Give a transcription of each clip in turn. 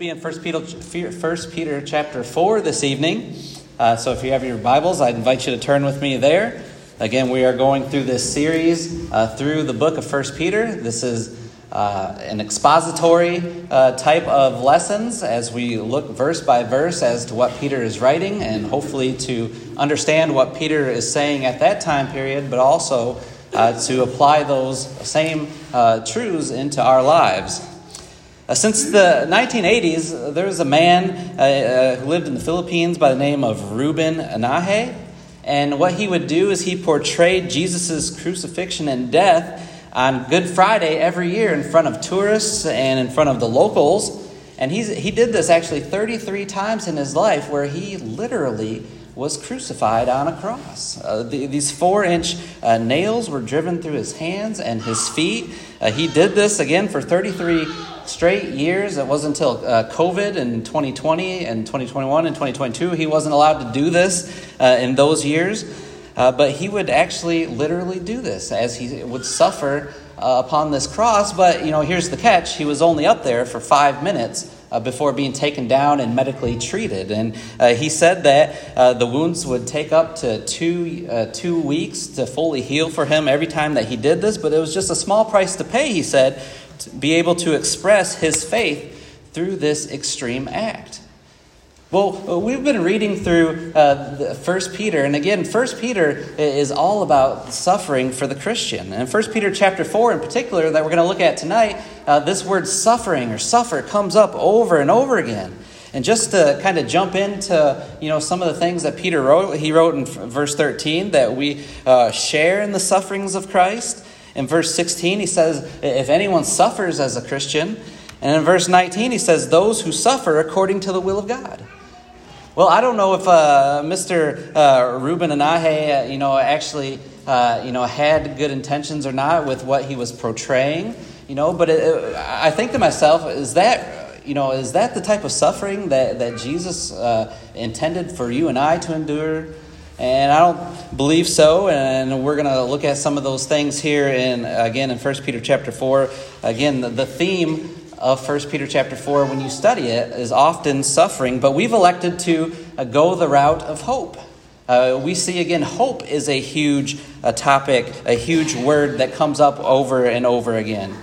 be in 1 Peter, 1 Peter chapter 4 this evening. Uh, so if you have your Bibles, I invite you to turn with me there. Again, we are going through this series uh, through the book of 1 Peter. This is uh, an expository uh, type of lessons as we look verse by verse as to what Peter is writing and hopefully to understand what Peter is saying at that time period, but also uh, to apply those same uh, truths into our lives. Uh, since the 1980s, there was a man uh, uh, who lived in the Philippines by the name of Ruben Enaje. And what he would do is he portrayed Jesus' crucifixion and death on Good Friday every year in front of tourists and in front of the locals. And he's, he did this actually 33 times in his life where he literally was crucified on a cross. Uh, the, these four inch uh, nails were driven through his hands and his feet. Uh, he did this again for 33 straight years. It wasn't until uh, COVID in 2020 and 2021 and 2022 he wasn't allowed to do this uh, in those years. Uh, but he would actually literally do this as he would suffer upon this cross. But, you know, here's the catch he was only up there for five minutes. Uh, before being taken down and medically treated. And uh, he said that uh, the wounds would take up to two, uh, two weeks to fully heal for him every time that he did this, but it was just a small price to pay, he said, to be able to express his faith through this extreme act. Well, we've been reading through uh, First Peter, and again, First Peter is all about suffering for the Christian. And First Peter chapter four, in particular, that we're going to look at tonight, uh, this word suffering or suffer comes up over and over again. And just to kind of jump into you know some of the things that Peter wrote, he wrote in verse thirteen that we uh, share in the sufferings of Christ. In verse 16, he says, If anyone suffers as a Christian. And in verse 19, he says, Those who suffer according to the will of God. Well, I don't know if uh, Mr. Uh, Ruben Enaje, uh, you know, actually, uh, you know, had good intentions or not with what he was portraying, you know, but it, I think to myself, is that, you know, is that the type of suffering that, that Jesus uh, intended for you and I to endure? And I don't believe so. And we're going to look at some of those things here in again in 1 Peter chapter 4. Again, the, the theme of 1 Peter chapter 4 when you study it is often suffering, but we've elected to uh, go the route of hope. Uh, we see again, hope is a huge uh, topic, a huge word that comes up over and over again.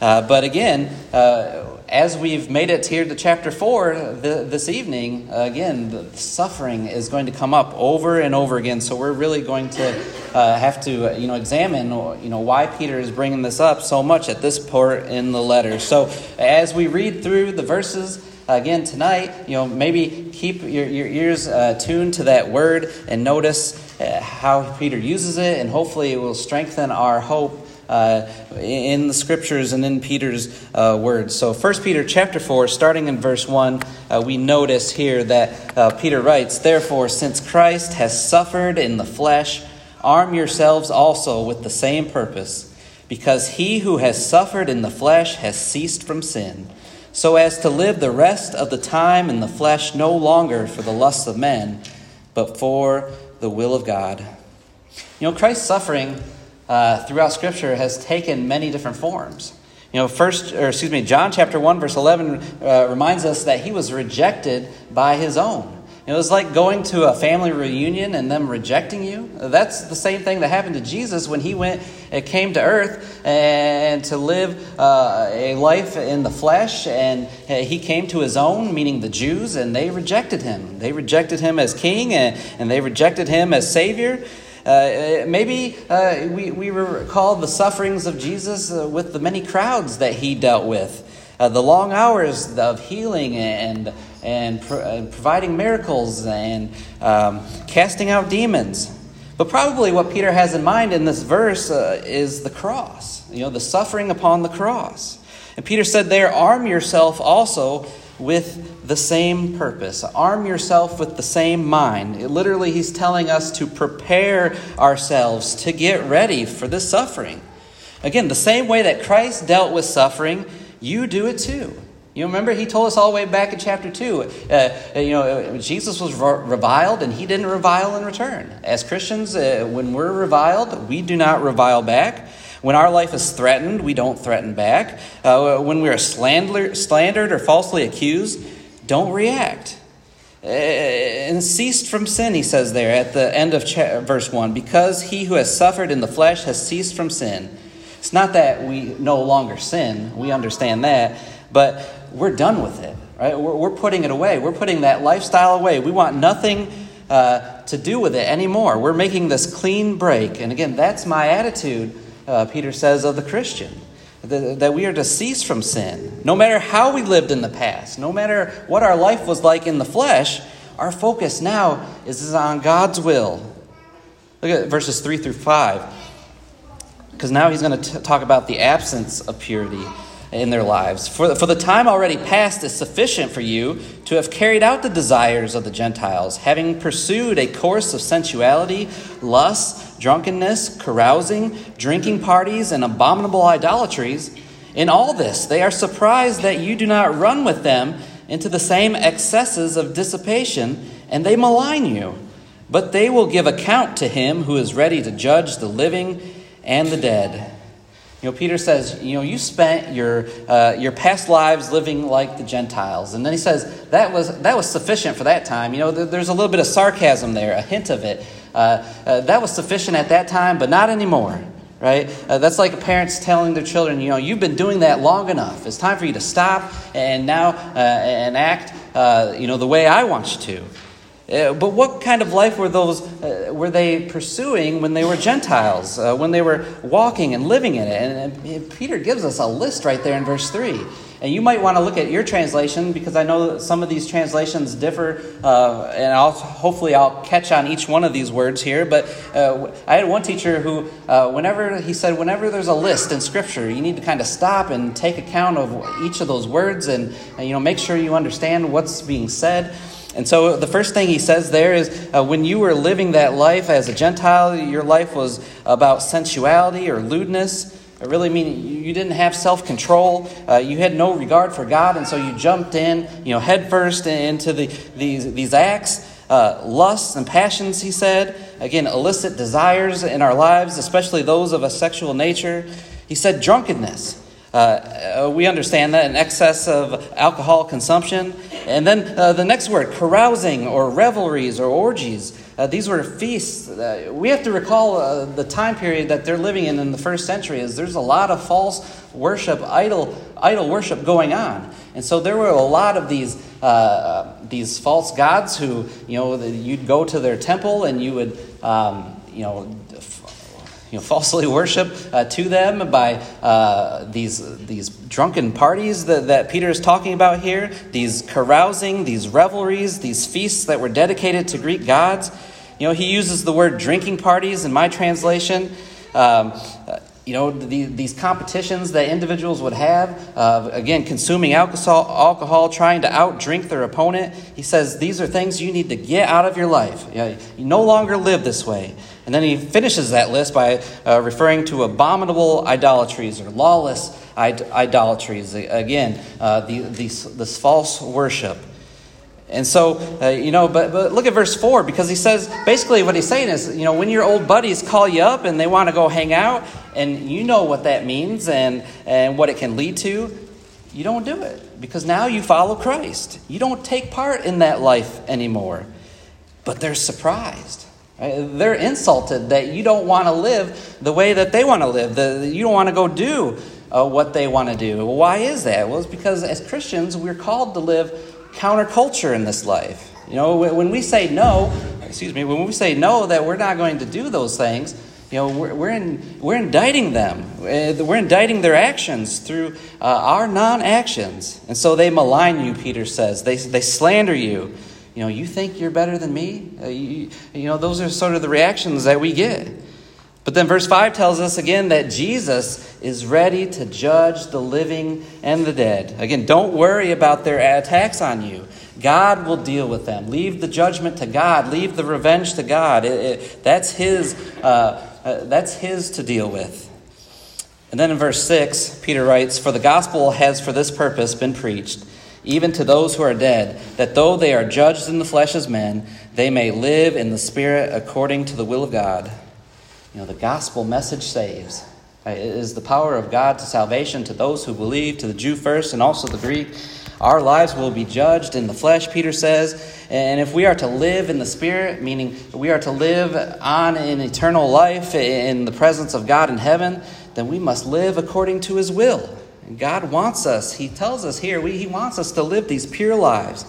Uh, but again, uh, as we've made it here to chapter 4 the, this evening, again, the suffering is going to come up over and over again. So we're really going to uh, have to, uh, you know, examine, you know, why Peter is bringing this up so much at this part in the letter. So as we read through the verses, again tonight, you know, maybe keep your, your ears uh, tuned to that word and notice uh, how Peter uses it, and hopefully it will strengthen our hope uh, in the scriptures and in Peter's uh, words. So, 1 Peter chapter 4, starting in verse 1, uh, we notice here that uh, Peter writes, Therefore, since Christ has suffered in the flesh, arm yourselves also with the same purpose, because he who has suffered in the flesh has ceased from sin, so as to live the rest of the time in the flesh no longer for the lusts of men, but for the will of God. You know, Christ's suffering uh, throughout Scripture has taken many different forms. You know, first, or excuse me, John chapter 1, verse 11 uh, reminds us that he was rejected by his own. It was like going to a family reunion and them rejecting you. That's the same thing that happened to Jesus when he went and came to earth and to live uh, a life in the flesh. And he came to his own, meaning the Jews, and they rejected him. They rejected him as king and, and they rejected him as savior. Uh, maybe uh, we, we recall the sufferings of Jesus uh, with the many crowds that he dealt with, uh, the long hours of healing and, and, pro- and providing miracles and um, casting out demons. But probably what Peter has in mind in this verse uh, is the cross, you know, the suffering upon the cross. And Peter said there, arm yourself also with the same purpose. Arm yourself with the same mind. It, literally, he's telling us to prepare ourselves to get ready for this suffering. Again, the same way that Christ dealt with suffering, you do it too. You remember he told us all the way back in chapter 2. Uh, you know, uh, Jesus was reviled and he didn't revile in return. As Christians, uh, when we're reviled, we do not revile back. When our life is threatened, we don't threaten back. Uh, when we are slander, slandered or falsely accused, don't react. Uh, and ceased from sin, he says there at the end of cha- verse 1, because he who has suffered in the flesh has ceased from sin. It's not that we no longer sin, we understand that, but we're done with it, right? We're, we're putting it away. We're putting that lifestyle away. We want nothing uh, to do with it anymore. We're making this clean break. And again, that's my attitude, uh, Peter says, of the Christian. That we are to cease from sin. No matter how we lived in the past, no matter what our life was like in the flesh, our focus now is on God's will. Look at verses 3 through 5. Because now he's going to talk about the absence of purity in their lives. For, for the time already past is sufficient for you to have carried out the desires of the Gentiles, having pursued a course of sensuality, lust, drunkenness, carousing, drinking parties, and abominable idolatries. In all this, they are surprised that you do not run with them into the same excesses of dissipation, and they malign you. But they will give account to him who is ready to judge the living and the dead. You know, Peter says, you know, you spent your, uh, your past lives living like the Gentiles. And then he says, that was, that was sufficient for that time. You know, there's a little bit of sarcasm there, a hint of it. Uh, uh, that was sufficient at that time, but not anymore, right? Uh, that's like parents telling their children, you know, you've been doing that long enough. It's time for you to stop and now uh, and act, uh, you know, the way I want you to. Uh, but what kind of life were those uh, were they pursuing when they were Gentiles, uh, when they were walking and living in it? And, and, Peter gives us a list right there in verse three. And you might want to look at your translation because I know that some of these translations differ, uh, and I'll hopefully I'll catch on each one of these words here. But uh, I had one teacher who, uh, whenever he said, whenever there's a list in Scripture, you need to kind of stop and take account of each of those words, and, and you know make sure you understand what's being said. And so the first thing he says there is uh, when you were living that life as a Gentile, your life was about sensuality or lewdness. It really mean you didn't have self control. Uh, you had no regard for God, and so you jumped in, you know, headfirst into the, these, these acts. Uh, lusts and passions, he said. Again, illicit desires in our lives, especially those of a sexual nature. He said drunkenness. Uh, uh, we understand that an excess of alcohol consumption. And then uh, the next word, carousing or revelries or orgies. Uh, these were feasts. Uh, we have to recall uh, the time period that they're living in in the first century. Is there's a lot of false worship, idol, idol worship going on, and so there were a lot of these these false gods who you know you'd go to their temple and you would um, you know you know, falsely worship uh, to them by uh, these, these drunken parties that, that Peter is talking about here, these carousing, these revelries, these feasts that were dedicated to Greek gods. You know, he uses the word drinking parties in my translation. Um, you know, the, these competitions that individuals would have, uh, again, consuming alcohol, alcohol, trying to outdrink their opponent. He says these are things you need to get out of your life. You, know, you no longer live this way. And then he finishes that list by uh, referring to abominable idolatries or lawless idolatries. Again, uh, the, this false worship. And so, uh, you know, but, but look at verse 4 because he says basically what he's saying is, you know, when your old buddies call you up and they want to go hang out, and you know what that means and, and what it can lead to, you don't do it because now you follow Christ. You don't take part in that life anymore. But they're surprised. They're insulted that you don't want to live the way that they want to live, that you don't want to go do uh, what they want to do. Why is that? Well, it's because as Christians, we're called to live counterculture in this life. You know, when we say no, excuse me, when we say no, that we're not going to do those things, you know, we're, we're, in, we're indicting them. Uh, we're indicting their actions through uh, our non actions. And so they malign you, Peter says. They, they slander you. You know, you think you're better than me? Uh, you, you know, those are sort of the reactions that we get. But then verse 5 tells us again that Jesus is ready to judge the living and the dead. Again, don't worry about their attacks on you. God will deal with them. Leave the judgment to God. Leave the revenge to God. It, it, that's, his, uh, uh, that's His to deal with. And then in verse 6, Peter writes For the gospel has for this purpose been preached, even to those who are dead, that though they are judged in the flesh as men, they may live in the spirit according to the will of God. You know, the gospel message saves. Uh, it is the power of God to salvation to those who believe, to the Jew first and also the Greek. Our lives will be judged in the flesh, Peter says. And if we are to live in the Spirit, meaning we are to live on in eternal life in the presence of God in heaven, then we must live according to His will. God wants us, He tells us here, we, He wants us to live these pure lives.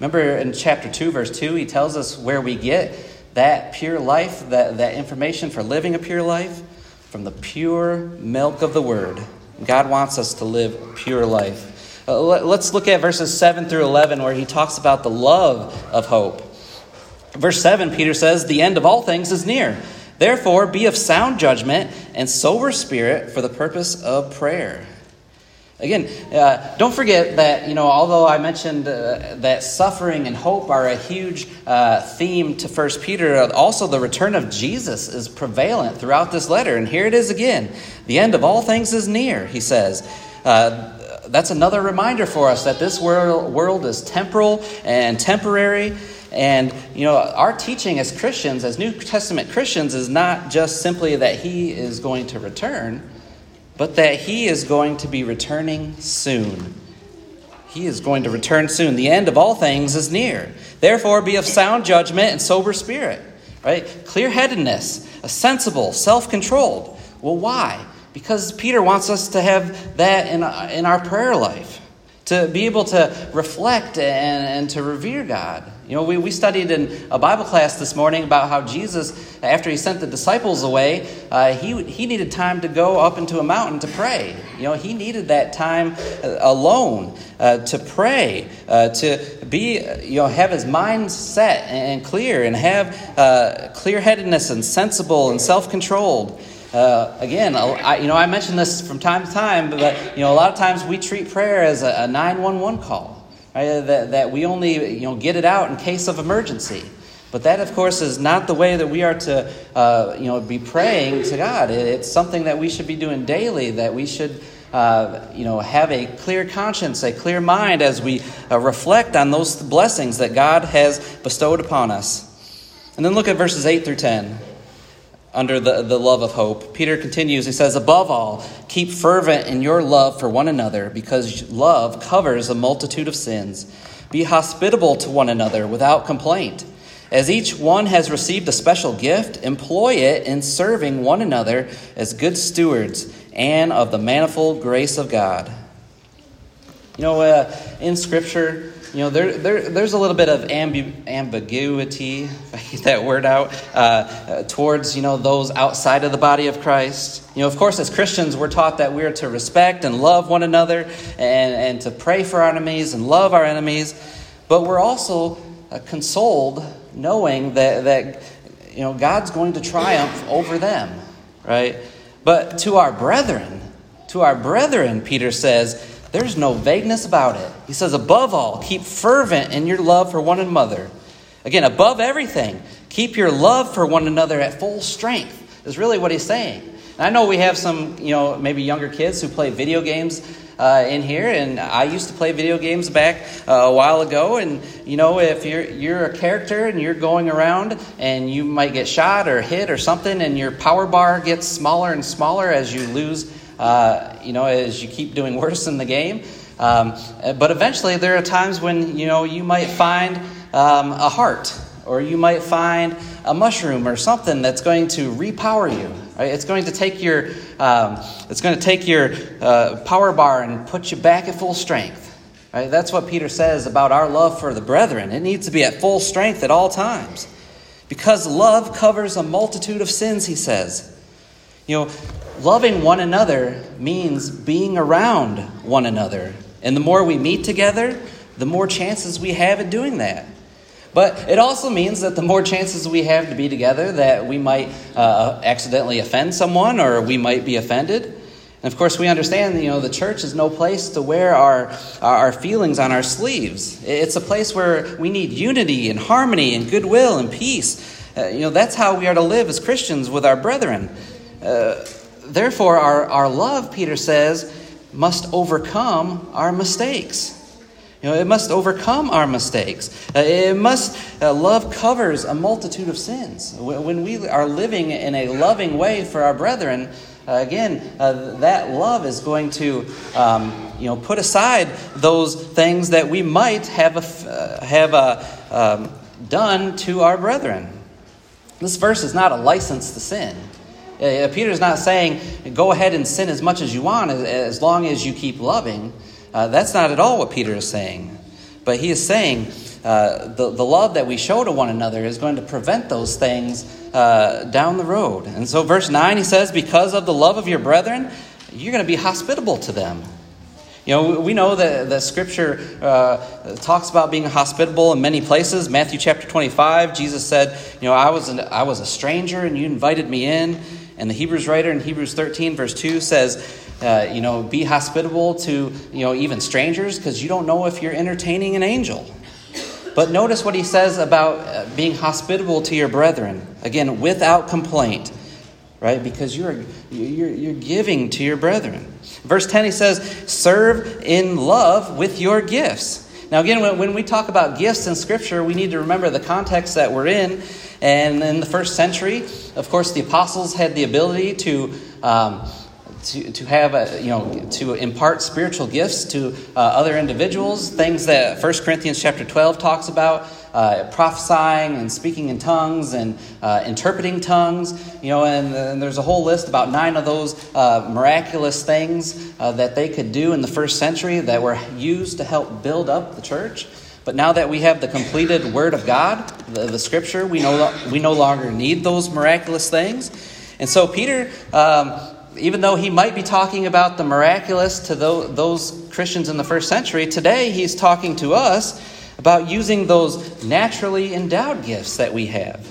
Remember in chapter 2, verse 2, He tells us where we get that pure life, that, that information for living a pure life? From the pure milk of the Word. God wants us to live pure life. Uh, let's look at verses 7 through 11 where he talks about the love of hope. Verse 7, Peter says, The end of all things is near. Therefore, be of sound judgment and sober spirit for the purpose of prayer. Again, uh, don't forget that, you know, although I mentioned uh, that suffering and hope are a huge uh, theme to 1 Peter, uh, also the return of Jesus is prevalent throughout this letter. And here it is again. The end of all things is near, he says. Uh, that's another reminder for us that this world, world is temporal and temporary. And, you know, our teaching as Christians, as New Testament Christians, is not just simply that He is going to return, but that He is going to be returning soon. He is going to return soon. The end of all things is near. Therefore, be of sound judgment and sober spirit, right? Clear headedness, a sensible, self controlled. Well, why? Because Peter wants us to have that in, in our prayer life, to be able to reflect and, and to revere God. You know, we, we studied in a Bible class this morning about how Jesus, after he sent the disciples away, uh, he, he needed time to go up into a mountain to pray. You know, he needed that time uh, alone uh, to pray, uh, to be, you know, have his mind set and clear and have uh, clear headedness and sensible and self controlled. Uh, again, I, you know, I mention this from time to time, but you know, a lot of times we treat prayer as a, a 911 call, right? That, that we only, you know, get it out in case of emergency. But that, of course, is not the way that we are to, uh, you know, be praying to God. It's something that we should be doing daily. That we should, uh, you know, have a clear conscience, a clear mind as we uh, reflect on those blessings that God has bestowed upon us. And then look at verses eight through ten under the, the love of hope. Peter continues, he says, Above all, keep fervent in your love for one another, because love covers a multitude of sins. Be hospitable to one another without complaint. As each one has received a special gift, employ it in serving one another as good stewards and of the manifold grace of God. You know, uh, in Scripture, you know, there, there, there's a little bit of ambu- ambiguity, get that word out, uh, uh, towards, you know, those outside of the body of Christ. You know, of course, as Christians, we're taught that we're to respect and love one another and, and to pray for our enemies and love our enemies. But we're also uh, consoled knowing that, that, you know, God's going to triumph over them, right? But to our brethren, to our brethren, Peter says, there's no vagueness about it. He says, above all, keep fervent in your love for one another. Again, above everything, keep your love for one another at full strength, is really what he's saying. And I know we have some, you know, maybe younger kids who play video games uh, in here, and I used to play video games back uh, a while ago. And you know, if you're you're a character and you're going around and you might get shot or hit or something, and your power bar gets smaller and smaller as you lose uh, you know, as you keep doing worse in the game. Um, but eventually, there are times when, you know, you might find um, a heart or you might find a mushroom or something that's going to repower you. Right? It's going to take your, um, it's going to take your uh, power bar and put you back at full strength. Right? That's what Peter says about our love for the brethren. It needs to be at full strength at all times. Because love covers a multitude of sins, he says. You know, loving one another means being around one another. And the more we meet together, the more chances we have at doing that. But it also means that the more chances we have to be together, that we might uh, accidentally offend someone or we might be offended. And of course, we understand, you know, the church is no place to wear our, our feelings on our sleeves. It's a place where we need unity and harmony and goodwill and peace. Uh, you know, that's how we are to live as Christians with our brethren. Therefore, our, our love, Peter says, must overcome our mistakes. You know, it must overcome our mistakes. Uh, it must, uh, love covers a multitude of sins. When we are living in a loving way for our brethren, uh, again, uh, that love is going to, um, you know, put aside those things that we might have a, uh, have a, um, done to our brethren. This verse is not a license to sin. Uh, Peter's not saying, go ahead and sin as much as you want as, as long as you keep loving. Uh, that's not at all what Peter is saying. But he is saying uh, the, the love that we show to one another is going to prevent those things uh, down the road. And so, verse 9, he says, Because of the love of your brethren, you're going to be hospitable to them. You know, we know that the scripture uh, talks about being hospitable in many places. Matthew chapter 25, Jesus said, You know, I was, an, I was a stranger and you invited me in. And the Hebrews writer in Hebrews 13, verse 2 says, uh, you know, be hospitable to, you know, even strangers because you don't know if you're entertaining an angel. But notice what he says about uh, being hospitable to your brethren. Again, without complaint, right? Because you're, you're, you're giving to your brethren. Verse 10, he says, serve in love with your gifts. Now, again, when, when we talk about gifts in Scripture, we need to remember the context that we're in. And in the first century, of course, the apostles had the ability to. Um, to, to have a, you know to impart spiritual gifts to uh, other individuals things that 1 corinthians chapter 12 talks about uh, prophesying and speaking in tongues and uh, interpreting tongues you know and, and, there's a whole list about nine of those uh, miraculous things uh, that they could do in the first century that were used to help build up the church but now that we have the completed word of god the, the scripture we no, we no longer need those miraculous things and so peter um, even though he might be talking about the miraculous to those Christians in the first century, today he's talking to us about using those naturally endowed gifts that we have.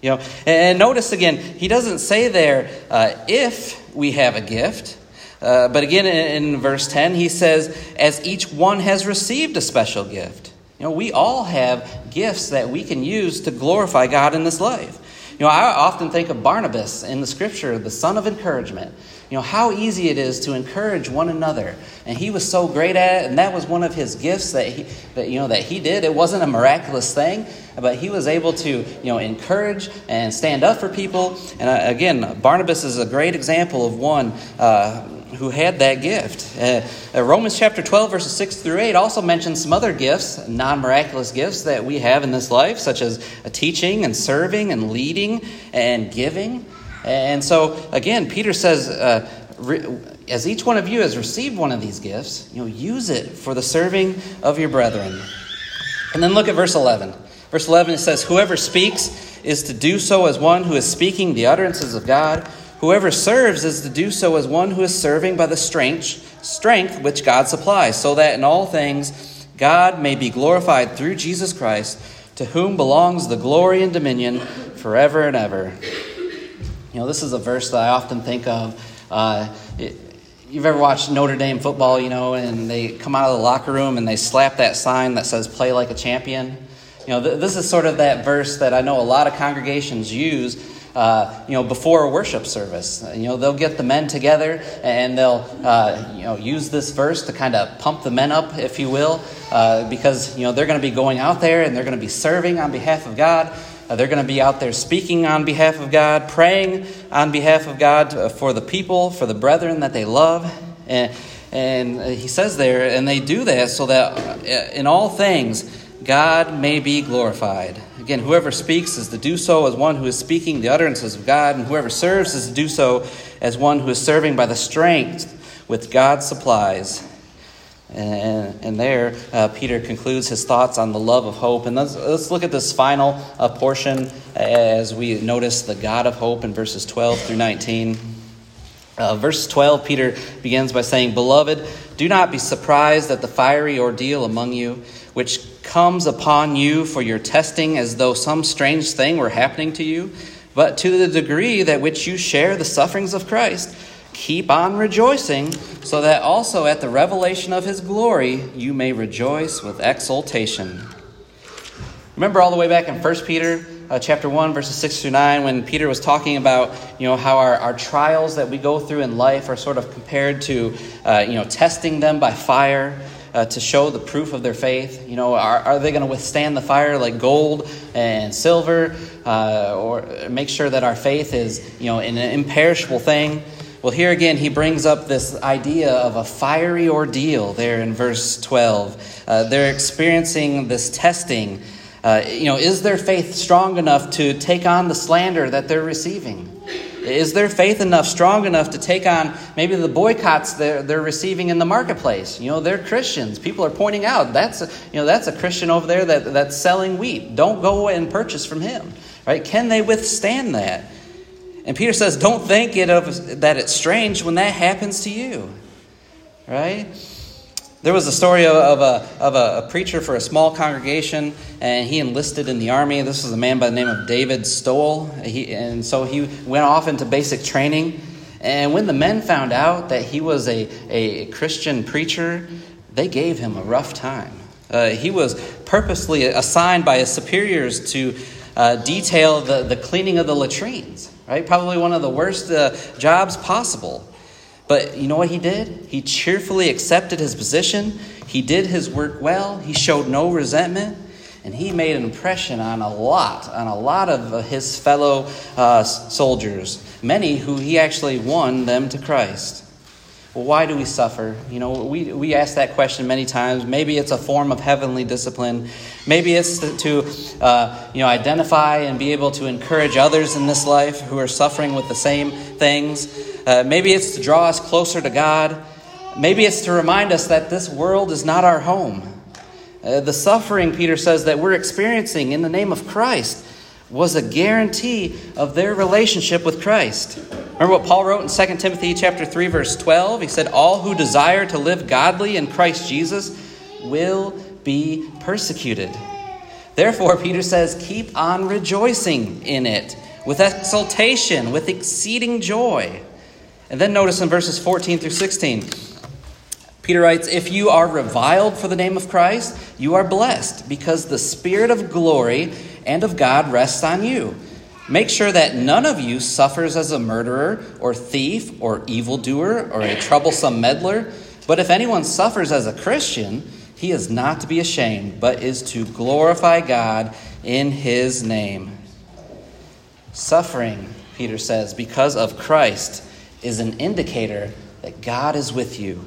You know, and notice again, he doesn't say there uh, if we have a gift, uh, but again in, in verse 10, he says, as each one has received a special gift. You know, we all have gifts that we can use to glorify God in this life. You know, I often think of Barnabas in the scripture, the son of encouragement. You know, how easy it is to encourage one another. And he was so great at it, and that was one of his gifts that he, that, you know, that he did. It wasn't a miraculous thing, but he was able to, you know, encourage and stand up for people. And uh, again, Barnabas is a great example of one uh, who had that gift. Uh, uh, Romans chapter 12, verses 6 through 8 also mentions some other gifts, non miraculous gifts that we have in this life, such as teaching and serving and leading and giving. And so, again, Peter says, uh, as each one of you has received one of these gifts, you know, use it for the serving of your brethren. And then look at verse 11. Verse 11 it says, Whoever speaks is to do so as one who is speaking the utterances of God. Whoever serves is to do so as one who is serving by the strength, strength which God supplies, so that in all things God may be glorified through Jesus Christ, to whom belongs the glory and dominion forever and ever. You know, this is a verse that I often think of. Uh, it, you've ever watched Notre Dame football, you know, and they come out of the locker room and they slap that sign that says "Play like a champion." You know, th- this is sort of that verse that I know a lot of congregations use uh, you know, before a worship service. You know, they'll get the men together and they'll, uh, you know, use this verse to kind of pump the men up, if you will, uh, because, you know, they're going to be going out there and they're going to be serving on behalf of God. Uh, they're going to be out there speaking on behalf of God, praying on behalf of God uh, for the people, for the brethren that they love. And, and he says there, and they do that so that in all things, God may be glorified. Again, whoever speaks is to do so as one who is speaking the utterances of God, and whoever serves is to do so as one who is serving by the strength which God supplies. And, and there, uh, Peter concludes his thoughts on the love of hope. And let's, let's look at this final uh, portion as we notice the God of hope in verses 12 through 19. Uh, verse 12, Peter begins by saying, Beloved, do not be surprised at the fiery ordeal among you, which comes upon you for your testing as though some strange thing were happening to you. But to the degree that which you share the sufferings of Christ, keep on rejoicing, so that also at the revelation of his glory you may rejoice with exultation. Remember all the way back in 1 Peter uh, chapter 1, verses 6 through 9, when Peter was talking about, you know, how our, our trials that we go through in life are sort of compared to, uh, you know, testing them by fire. Uh, to show the proof of their faith. You know, are, are they going to withstand the fire like gold and silver, uh, or make sure that our faith is, you know, an imperishable thing? Well, here again, he brings up this idea of a fiery ordeal there in verse 12. Uh, they're experiencing this testing. Uh, you know, is their faith strong enough to take on the slander that they're receiving? Is their faith enough, strong enough to take on maybe the boycotts they're, they're receiving in the marketplace? You know, they're Christians. People are pointing out that's a, you know that's a Christian over there that, that's selling wheat. Don't go and purchase from him. Right? Can they withstand that? And Peter says, don't think it of, that it's strange when that happens to you. Right? There was a story of, a, of a, a, preacher for a small congregation, and he enlisted in the army. This was a man by the name of David Stoll. He, and so he went off into basic training. And when the men found out that he was a, a Christian preacher, they gave him a rough time. Uh, he was purposely assigned by his superiors to uh, detail the, the cleaning of the latrines, right? Probably one of the worst uh, jobs possible. But you know what he did? He cheerfully accepted his position. He did his work well. He showed no resentment. And he made an impression on a lot, on a lot of uh, his fellow uh, soldiers, many who he actually won them to Christ. Well, why do we suffer? You know, we, we ask that question many times. Maybe it's a form of heavenly discipline. Maybe it's to, uh, you know, identify and be able to encourage others in this life who are suffering with the same things. Uh, maybe it's to draw us closer to God. Maybe it's to remind us that this world is not our home. Uh, the suffering, Peter says, that we're experiencing in the name of Christ was a guarantee of their relationship with Christ. Remember what Paul wrote in 2 Timothy chapter 3 verse 12? He said, "All who desire to live godly in Christ Jesus will be persecuted." Therefore, Peter says, "Keep on rejoicing in it with exultation, with exceeding joy." And then notice in verses 14 through 16, Peter writes, If you are reviled for the name of Christ, you are blessed, because the Spirit of glory and of God rests on you. Make sure that none of you suffers as a murderer, or thief, or evildoer, or a troublesome meddler. But if anyone suffers as a Christian, he is not to be ashamed, but is to glorify God in his name. Suffering, Peter says, because of Christ is an indicator that God is with you.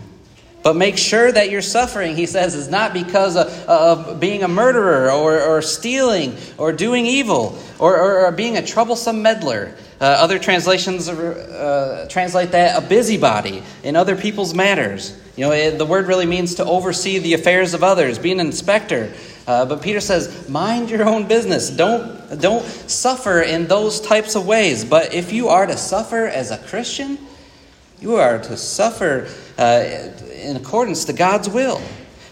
But make sure that your suffering, he says, is not because of, of being a murderer or, or stealing or doing evil or, or, or being a troublesome meddler. Uh, other translations uh, translate that a busybody in other people's matters. You know, it, the word really means to oversee the affairs of others, be an inspector. Uh, but Peter says, mind your own business. Don't, don't suffer in those types of ways. But if you are to suffer as a Christian, you are to suffer uh, in accordance to God's will.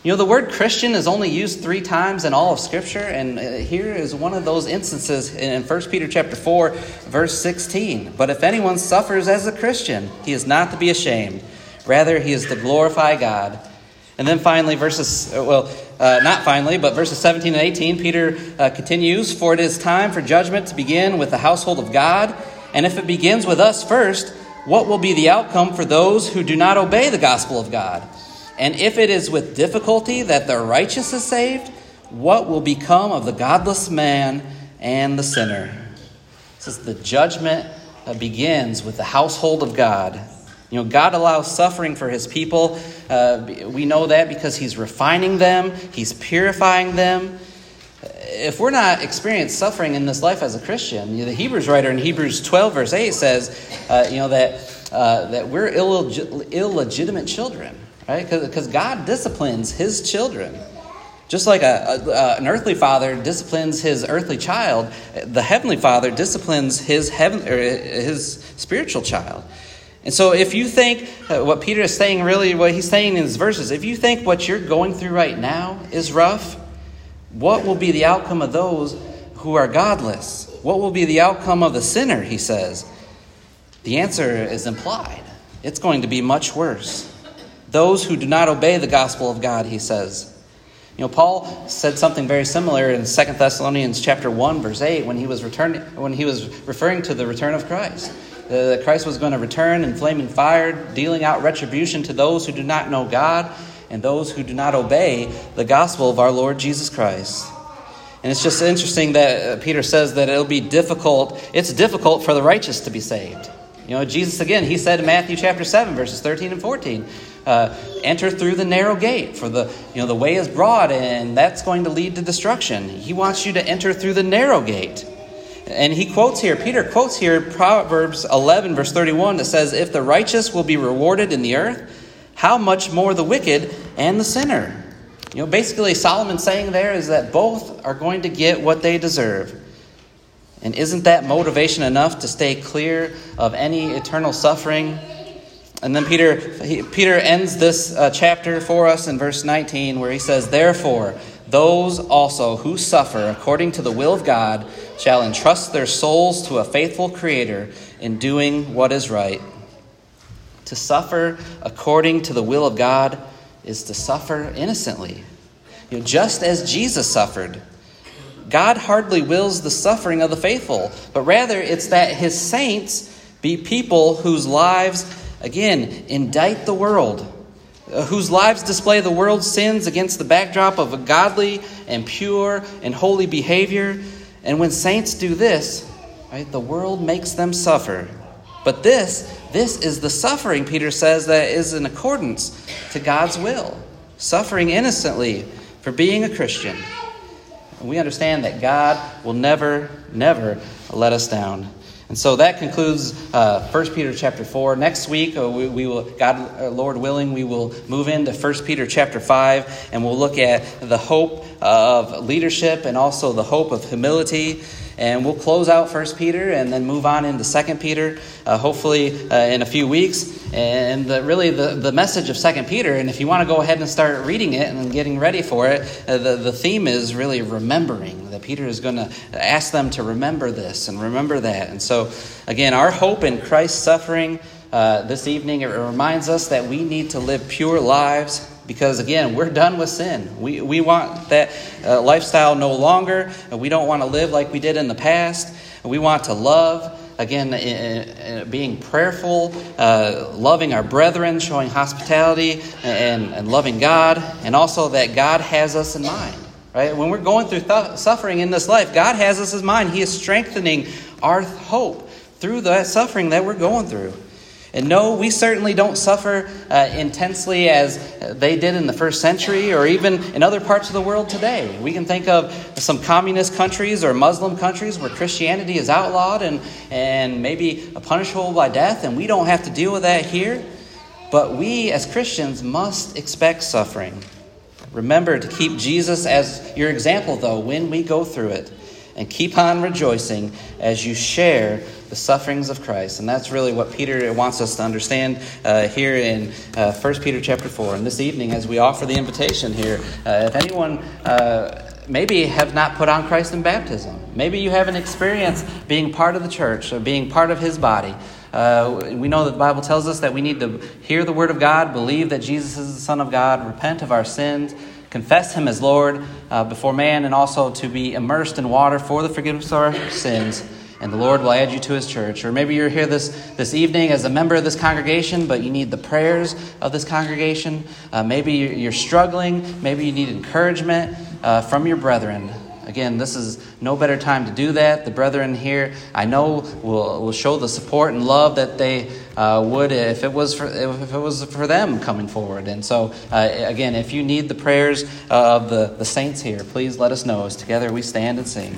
You know, the word Christian is only used three times in all of Scripture, and uh, here is one of those instances in 1 Peter chapter 4, verse 16. But if anyone suffers as a Christian, he is not to be ashamed. Rather, he is to glorify God. And then finally, verses, uh, well, uh, not finally, but verses 17 and 18, Peter uh, continues For it is time for judgment to begin with the household of God. And if it begins with us first, what will be the outcome for those who do not obey the gospel of God? And if it is with difficulty that the righteous is saved, what will become of the godless man and the sinner? Says the judgment begins with the household of God. You know, God allows suffering for his people. Uh, we know that because he's refining them, he's purifying them. If we're not experiencing suffering in this life as a Christian, you know, the Hebrews writer in Hebrews 12, verse 8 says, uh, you know, that, uh, that we're illeg- illegitimate children right? Because God disciplines his children. Just like a, a, an earthly father disciplines his earthly child, the heavenly father disciplines his, heaven, or his spiritual child. And so, if you think uh, what Peter is saying, really, what he's saying in his verses, if you think what you're going through right now is rough, what will be the outcome of those who are godless? What will be the outcome of the sinner, he says? The answer is implied. It's going to be much worse. Those who do not obey the gospel of God, he says. You know, Paul said something very similar in 2 Thessalonians chapter 1, verse 8, when he was returning when he was referring to the return of Christ. Uh, that Christ was going to return in flaming fire, dealing out retribution to those who do not know God and those who do not obey the gospel of our Lord Jesus Christ. And it's just interesting that uh, Peter says that it'll be difficult, it's difficult for the righteous to be saved. You know, Jesus, again, he said in Matthew chapter 7, verses 13 and 14, uh, enter through the narrow gate, for the, you know, the way is broad, and that's going to lead to destruction. He wants you to enter through the narrow gate. And he quotes here, Peter quotes here Proverbs 11, verse 31, that says, If the righteous will be rewarded in the earth, how much more the wicked and the sinner? You know, basically, Solomon's saying there is that both are going to get what they deserve. And isn't that motivation enough to stay clear of any eternal suffering? And then Peter, he, Peter ends this uh, chapter for us in verse 19, where he says, Therefore, those also who suffer according to the will of God shall entrust their souls to a faithful Creator in doing what is right. To suffer according to the will of God is to suffer innocently. You know, just as Jesus suffered. God hardly wills the suffering of the faithful, but rather it's that his saints be people whose lives, again, indict the world, uh, whose lives display the world's sins against the backdrop of a godly and pure and holy behavior. And when saints do this, right, the world makes them suffer. But this, this is the suffering, Peter says, that is in accordance to God's will. Suffering innocently for being a Christian. And we understand that God will never, never let us down. And so that concludes uh, 1 Peter chapter 4. Next week, uh, we, we, will, God, uh, Lord willing, we will move into 1 Peter chapter 5, and we'll look at the hope of leadership and also the hope of humility. And we'll close out First Peter and then move on into Second Peter, uh, hopefully uh, in a few weeks. And the, really, the, the message of Second Peter, and if you want to go ahead and start reading it and getting ready for it, uh, the, the theme is really remembering. That Peter is going to ask them to remember this and remember that. And so, again, our hope in Christ's suffering uh, this evening, it reminds us that we need to live pure lives because again we're done with sin. We, we want that uh, lifestyle no longer. We don't want to live like we did in the past. We want to love again in, in being prayerful uh, loving our brethren showing hospitality and, and loving god and also that god has us in mind right? When we're going through th- suffering in this life god has us in mind. He is strengthening our hope through that suffering that we're going through and no, we certainly don't suffer uh, intensely as they did in the first century or even in other parts of the world today. We can think of some communist countries or Muslim countries where Christianity is outlawed and, and maybe punishable by death, and we don't have to deal with that here. But we as Christians must expect suffering. Remember to keep Jesus as your example, though, when we go through it. And keep on rejoicing as you share the sufferings of Christ. And that's really what Peter wants us to understand uh, here in uh, 1 Peter chapter 4. And this evening, as we offer the invitation here, uh, if anyone uh, maybe have not put on Christ in baptism, maybe you haven't experienced being part of the church or being part of his body. Uh, we know that the Bible tells us that we need to hear the word of God, believe that Jesus is the Son of God, repent of our sins, confess Him as Lord uh, before man, and also to be immersed in water for the forgiveness of our sins and the Lord will add you to his church. Or maybe you're here this, this evening as a member of this congregation, but you need the prayers of this congregation. Uh, maybe you're struggling. Maybe you need encouragement uh, from your brethren. Again, this is no better time to do that. The brethren here, I know, will, will show the support and love that they uh, would if it was for if it was for them coming forward. And so, uh, again, if you need the prayers of the, the saints here, please let us know as together we stand and sing.